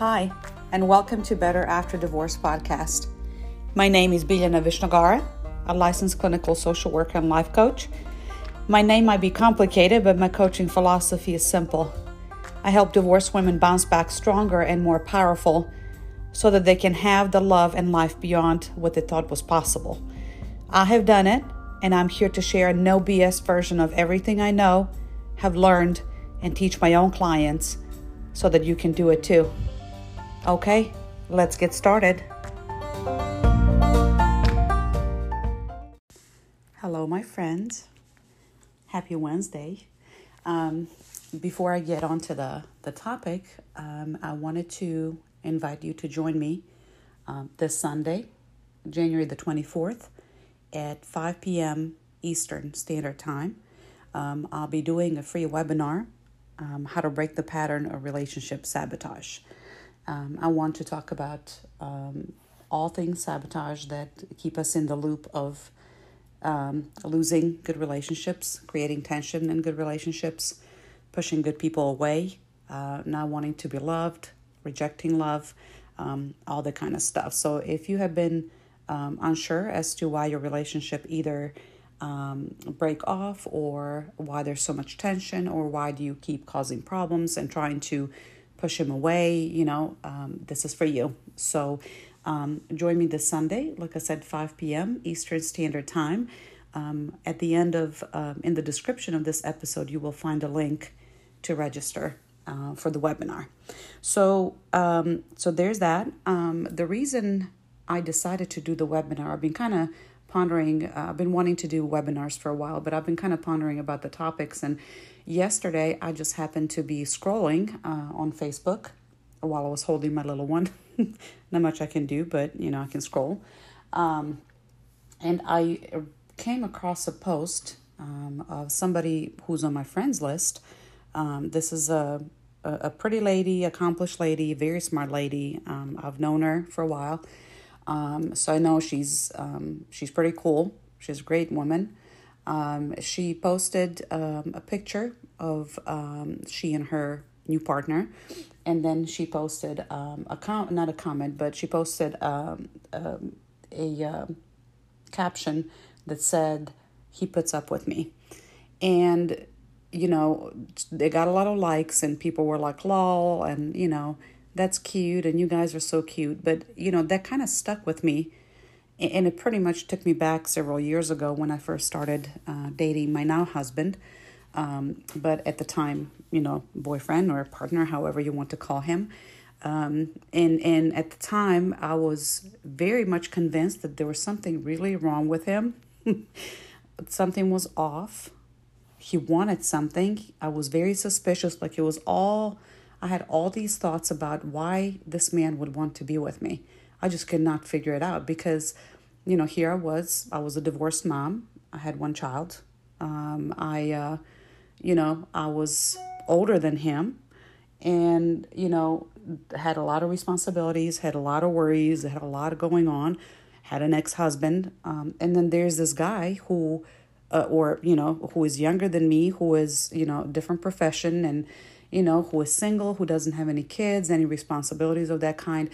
Hi, and welcome to Better After Divorce podcast. My name is Biljana Vishnagara, a licensed clinical social worker and life coach. My name might be complicated, but my coaching philosophy is simple. I help divorced women bounce back stronger and more powerful so that they can have the love and life beyond what they thought was possible. I have done it, and I'm here to share a no BS version of everything I know, have learned, and teach my own clients so that you can do it too. Okay, let's get started. Hello, my friends. Happy Wednesday. Um, before I get on to the, the topic, um, I wanted to invite you to join me um, this Sunday, January the 24th, at 5 p.m. Eastern Standard Time. Um, I'll be doing a free webinar um, How to Break the Pattern of Relationship Sabotage. Um, I want to talk about um, all things sabotage that keep us in the loop of um, losing good relationships, creating tension in good relationships, pushing good people away, uh, not wanting to be loved, rejecting love, um, all that kind of stuff. So if you have been um, unsure as to why your relationship either um, break off or why there's so much tension or why do you keep causing problems and trying to push him away, you know, um, this is for you. So um, join me this Sunday, like I said, 5 p.m. Eastern Standard Time. Um, at the end of, um, in the description of this episode, you will find a link to register uh, for the webinar. So, um, so there's that. Um, the reason I decided to do the webinar, I've been kind of pondering, uh, I've been wanting to do webinars for a while, but I've been kind of pondering about the topics. And yesterday, I just happened to be scrolling uh, on Facebook while I was holding my little one. Not much I can do, but you know, I can scroll. Um, and I came across a post um, of somebody who's on my friends list. Um, this is a, a pretty lady, accomplished lady, very smart lady. Um, I've known her for a while. Um, so I know she's um, she's pretty cool. She's a great woman. Um, she posted um, a picture of um, she and her new partner, and then she posted um, a com- not a comment, but she posted um, um, a uh, caption that said, "He puts up with me," and you know they got a lot of likes, and people were like, "lol," and you know that's cute and you guys are so cute but you know that kind of stuck with me. And it pretty much took me back several years ago when i first started uh, dating my now husband. Um, but at the time you know boyfriend or partner however you want to call him. Um, and and at the time i was very much convinced that there was something really wrong with him. Something was off. He wanted something. I was very suspicious like it was all I had all these thoughts about why this man would want to be with me. I just could not figure it out because, you know, here I was. I was a divorced mom. I had one child. Um, I, uh, you know, I was older than him and, you know, had a lot of responsibilities, had a lot of worries, had a lot going on, had an ex husband. Um, and then there's this guy who, uh, or, you know, who is younger than me, who is, you know, different profession and, you know, who is single, who doesn't have any kids, any responsibilities of that kind,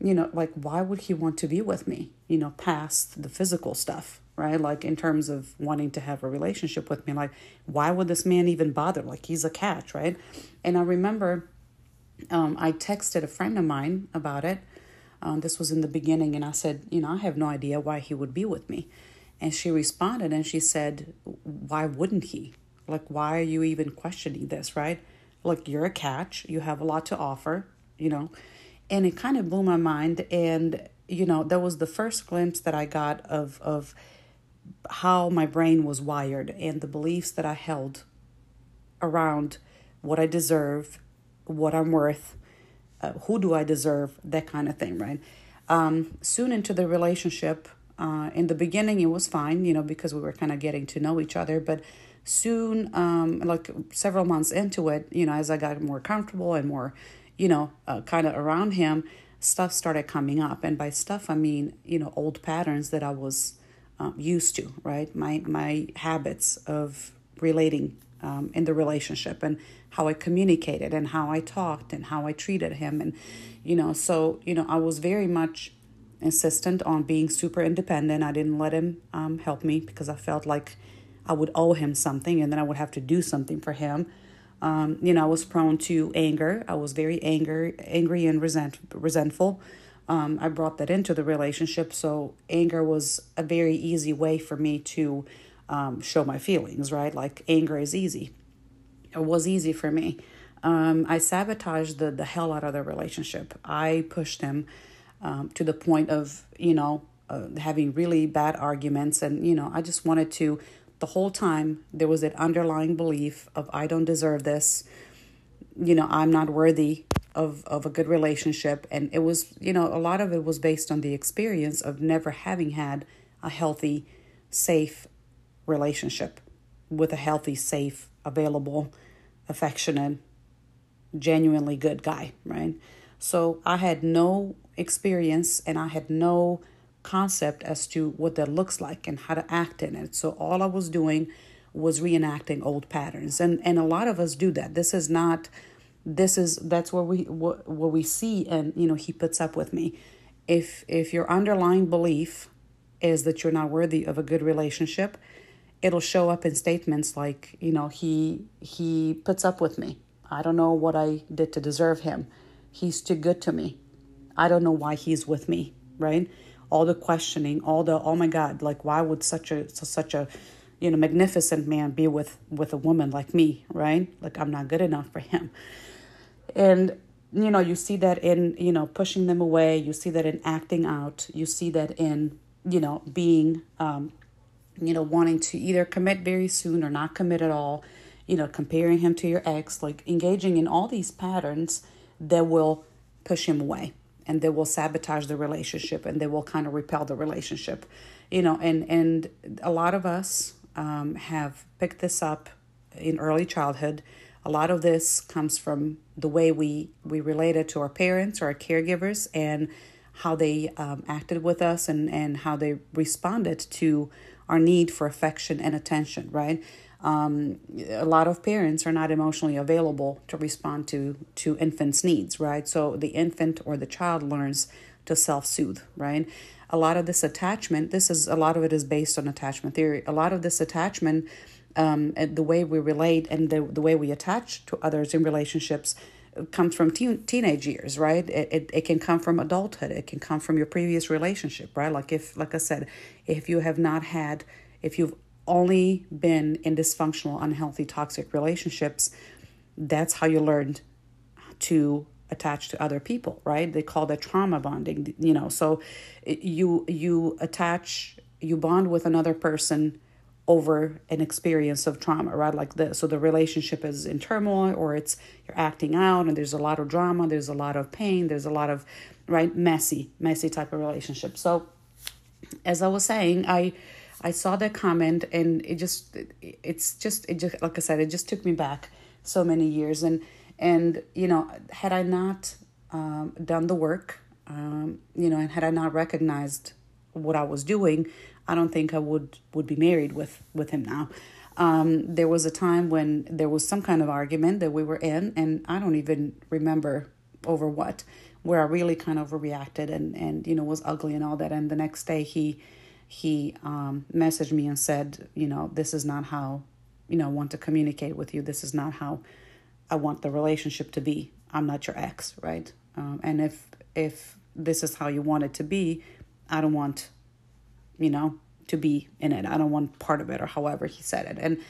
you know, like why would he want to be with me, you know, past the physical stuff, right? Like in terms of wanting to have a relationship with me, like why would this man even bother? Like he's a catch, right? And I remember um, I texted a friend of mine about it. Um, this was in the beginning, and I said, you know, I have no idea why he would be with me. And she responded and she said, why wouldn't he? Like, why are you even questioning this, right? Like you're a catch, you have a lot to offer, you know. And it kind of blew my mind and you know, that was the first glimpse that I got of of how my brain was wired and the beliefs that I held around what I deserve, what I'm worth, uh, who do I deserve, that kind of thing, right? Um, soon into the relationship, uh, in the beginning, it was fine, you know, because we were kind of getting to know each other. But soon, um, like several months into it, you know, as I got more comfortable and more, you know, uh, kind of around him, stuff started coming up. And by stuff, I mean, you know, old patterns that I was um, used to, right? My my habits of relating um, in the relationship and how I communicated and how I talked and how I treated him. And, you know, so, you know, I was very much insistent on being super independent. I didn't let him um, help me because I felt like I would owe him something and then I would have to do something for him. Um, you know, I was prone to anger. I was very anger, angry and resent, resentful. Um, I brought that into the relationship, so anger was a very easy way for me to um, show my feelings. Right, like anger is easy. It was easy for me. Um, I sabotaged the the hell out of the relationship. I pushed him um, to the point of you know uh, having really bad arguments, and you know I just wanted to the whole time there was that underlying belief of I don't deserve this. You know, I'm not worthy of of a good relationship and it was, you know, a lot of it was based on the experience of never having had a healthy, safe relationship with a healthy, safe, available, affectionate, genuinely good guy, right? So I had no experience and I had no concept as to what that looks like and how to act in it. So all I was doing was reenacting old patterns. And and a lot of us do that. This is not this is that's what we what, what we see and you know he puts up with me. If if your underlying belief is that you're not worthy of a good relationship, it'll show up in statements like, you know, he he puts up with me. I don't know what I did to deserve him. He's too good to me. I don't know why he's with me, right? all the questioning, all the oh my God, like why would such a such a you know magnificent man be with with a woman like me, right? Like I'm not good enough for him, and you know you see that in you know pushing them away. You see that in acting out. You see that in you know being um, you know wanting to either commit very soon or not commit at all. You know comparing him to your ex, like engaging in all these patterns that will push him away and they will sabotage the relationship and they will kind of repel the relationship. You know and and a lot of us um, have picked this up in early childhood. A lot of this comes from the way we we related to our parents or our caregivers and how they um, acted with us and and how they responded to our need for affection and attention right um, a lot of parents are not emotionally available to respond to to infants needs right? So the infant or the child learns to self-soothe right? A lot of this attachment this is a lot of it is based on attachment theory. A lot of this attachment um, the way we relate and the, the way we attach to others in relationships comes from teen, teenage years right? It, it, it can come from adulthood. It can come from your previous relationship right? Like if like i said if you have not had if you've only been in dysfunctional, unhealthy, toxic relationships, that's how you learned to attach to other people, right? They call that trauma bonding, you know. So you you attach, you bond with another person over an experience of trauma, right? Like this. So the relationship is in turmoil or it's you're acting out and there's a lot of drama, there's a lot of pain, there's a lot of right messy, messy type of relationship. So as I was saying, I I saw that comment and it just it's just it just like I said it just took me back so many years. And and you know had I not um, done the work um, you know and had I not recognized what I was doing I don't think I would would be married with with him now. Um, there was a time when there was some kind of argument that we were in and I don't even remember over what where I really kind of reacted and and you know was ugly and all that. And the next day he he um, messaged me and said, you know, this is not how, you know, I want to communicate with you. This is not how I want the relationship to be. I'm not your ex, right? Um, and if if this is how you want it to be, I don't want, you know, to be in it. I don't want part of it, or however he said it. And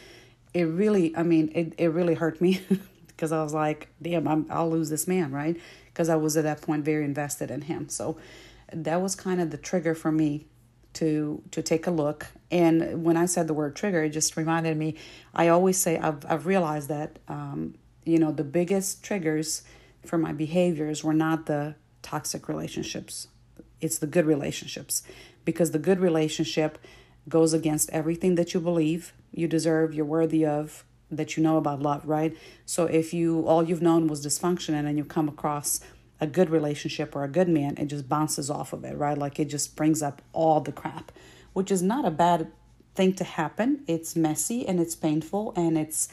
it really, I mean, it it really hurt me because I was like, damn, I'm, I'll lose this man, right? Because I was at that point very invested in him. So that was kind of the trigger for me to to take a look. And when I said the word trigger, it just reminded me. I always say I've I've realized that um, you know the biggest triggers for my behaviors were not the toxic relationships. It's the good relationships because the good relationship goes against everything that you believe you deserve, you're worthy of, that you know about love, right? So if you all you've known was dysfunction and then you come across a good relationship or a good man, it just bounces off of it, right? Like it just brings up all the crap, which is not a bad thing to happen. It's messy and it's painful and it's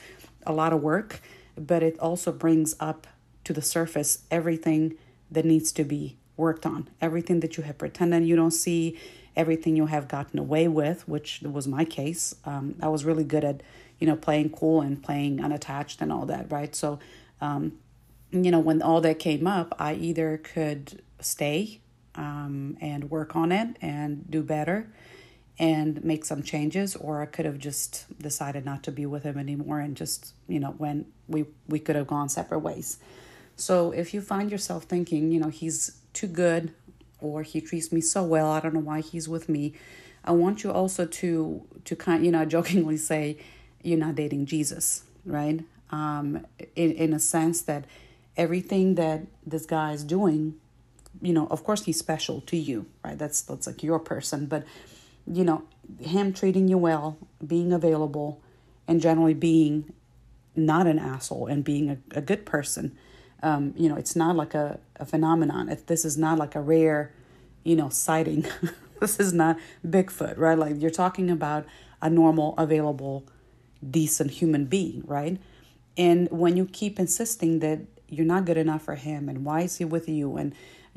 a lot of work, but it also brings up to the surface everything that needs to be worked on, everything that you have pretended you don't see, everything you have gotten away with, which was my case. Um, I was really good at, you know, playing cool and playing unattached and all that, right? So, um, you know, when all that came up, I either could stay um, and work on it and do better and make some changes or I could have just decided not to be with him anymore and just, you know, when we we could have gone separate ways. So if you find yourself thinking, you know, he's too good or he treats me so well, I don't know why he's with me. I want you also to to kind you know jokingly say you're not dating Jesus, right? Um in in a sense that everything that this guy is doing, you know, of course he's special to you, right? That's that's like your person, but you know, him treating you well, being available, and generally being not an asshole and being a, a good person. Um, you know, it's not like a, a phenomenon. If this is not like a rare, you know, sighting. this is not Bigfoot, right? Like you're talking about a normal, available, decent human being, right? And when you keep insisting that you're not good enough for him and why is he with you and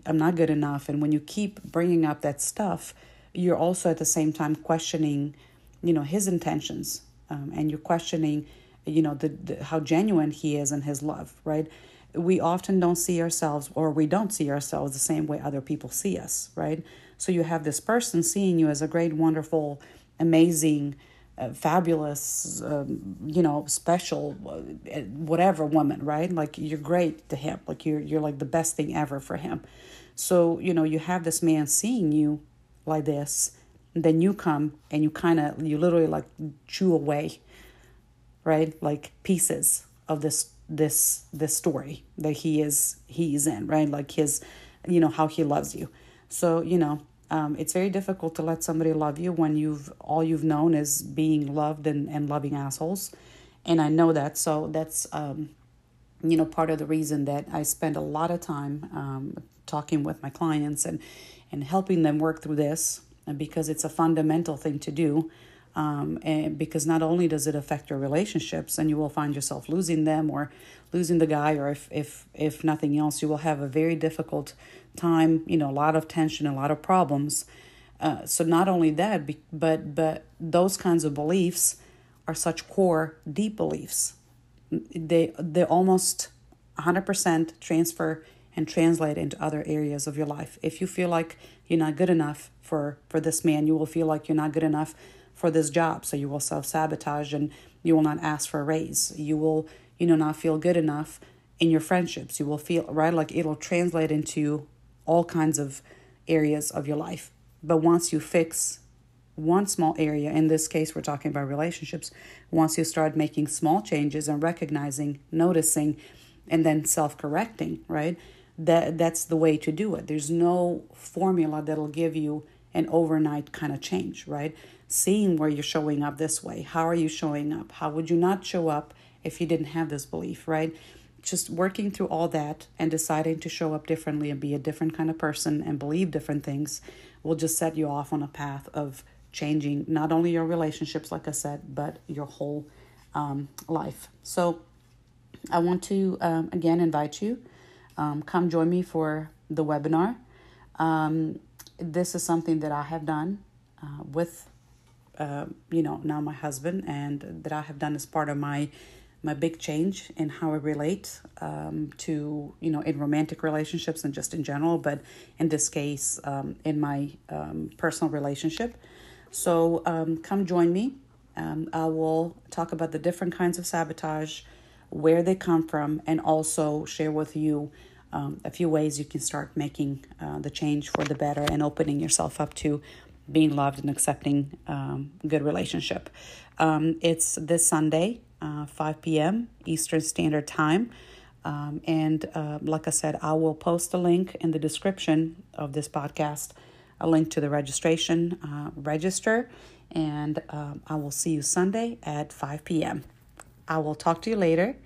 I'm not good enough, and when you keep bringing up that stuff, you're also at the same time questioning, you know, his intentions, um, and you're questioning, you know, the, the how genuine he is in his love, right? We often don't see ourselves, or we don't see ourselves the same way other people see us, right? So you have this person seeing you as a great, wonderful, amazing, uh, fabulous, um, you know, special, uh, whatever woman, right? Like you're great to him. Like you're you're like the best thing ever for him. So you know you have this man seeing you like this then you come and you kind of you literally like chew away right like pieces of this this this story that he is he is in right like his you know how he loves you so you know um, it's very difficult to let somebody love you when you've all you've known is being loved and, and loving assholes and i know that so that's um, you know part of the reason that i spend a lot of time um, talking with my clients and and helping them work through this because it's a fundamental thing to do. Um, and because not only does it affect your relationships and you will find yourself losing them or losing the guy or if if if nothing else you will have a very difficult time you know a lot of tension a lot of problems uh, so not only that but but those kinds of beliefs are such core deep beliefs they they almost 100% transfer and translate into other areas of your life. If you feel like you're not good enough for for this man, you will feel like you're not good enough for this job, so you will self-sabotage and you will not ask for a raise. You will, you know, not feel good enough in your friendships. You will feel right like it'll translate into all kinds of areas of your life. But once you fix one small area, in this case, we're talking about relationships, once you start making small changes and recognizing, noticing, and then self correcting, right? that that's the way to do it. There's no formula that'll give you an overnight kind of change, right? Seeing where you're showing up this way. How are you showing up? How would you not show up if you didn't have this belief, right? Just working through all that and deciding to show up differently and be a different kind of person and believe different things will just set you off on a path of changing not only your relationships, like I said, but your whole um, life. So I want to um, again invite you um, come join me for the webinar. Um, this is something that I have done uh, with, uh, you know, now my husband, and that I have done as part of my my big change in how I relate um, to, you know, in romantic relationships and just in general, but in this case, um, in my um, personal relationship. So um, come join me. Um, I will talk about the different kinds of sabotage, where they come from, and also share with you um, a few ways you can start making uh, the change for the better and opening yourself up to being loved and accepting um, good relationship. Um, it's this Sunday, uh, 5 p.m. Eastern Standard Time. Um, and uh, like I said, I will post a link in the description of this podcast, a link to the registration. Uh, register, and um, I will see you Sunday at 5 p.m. I will talk to you later.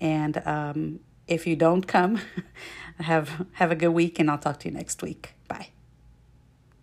And um, if you don't come, have have a good week and I'll talk to you next week.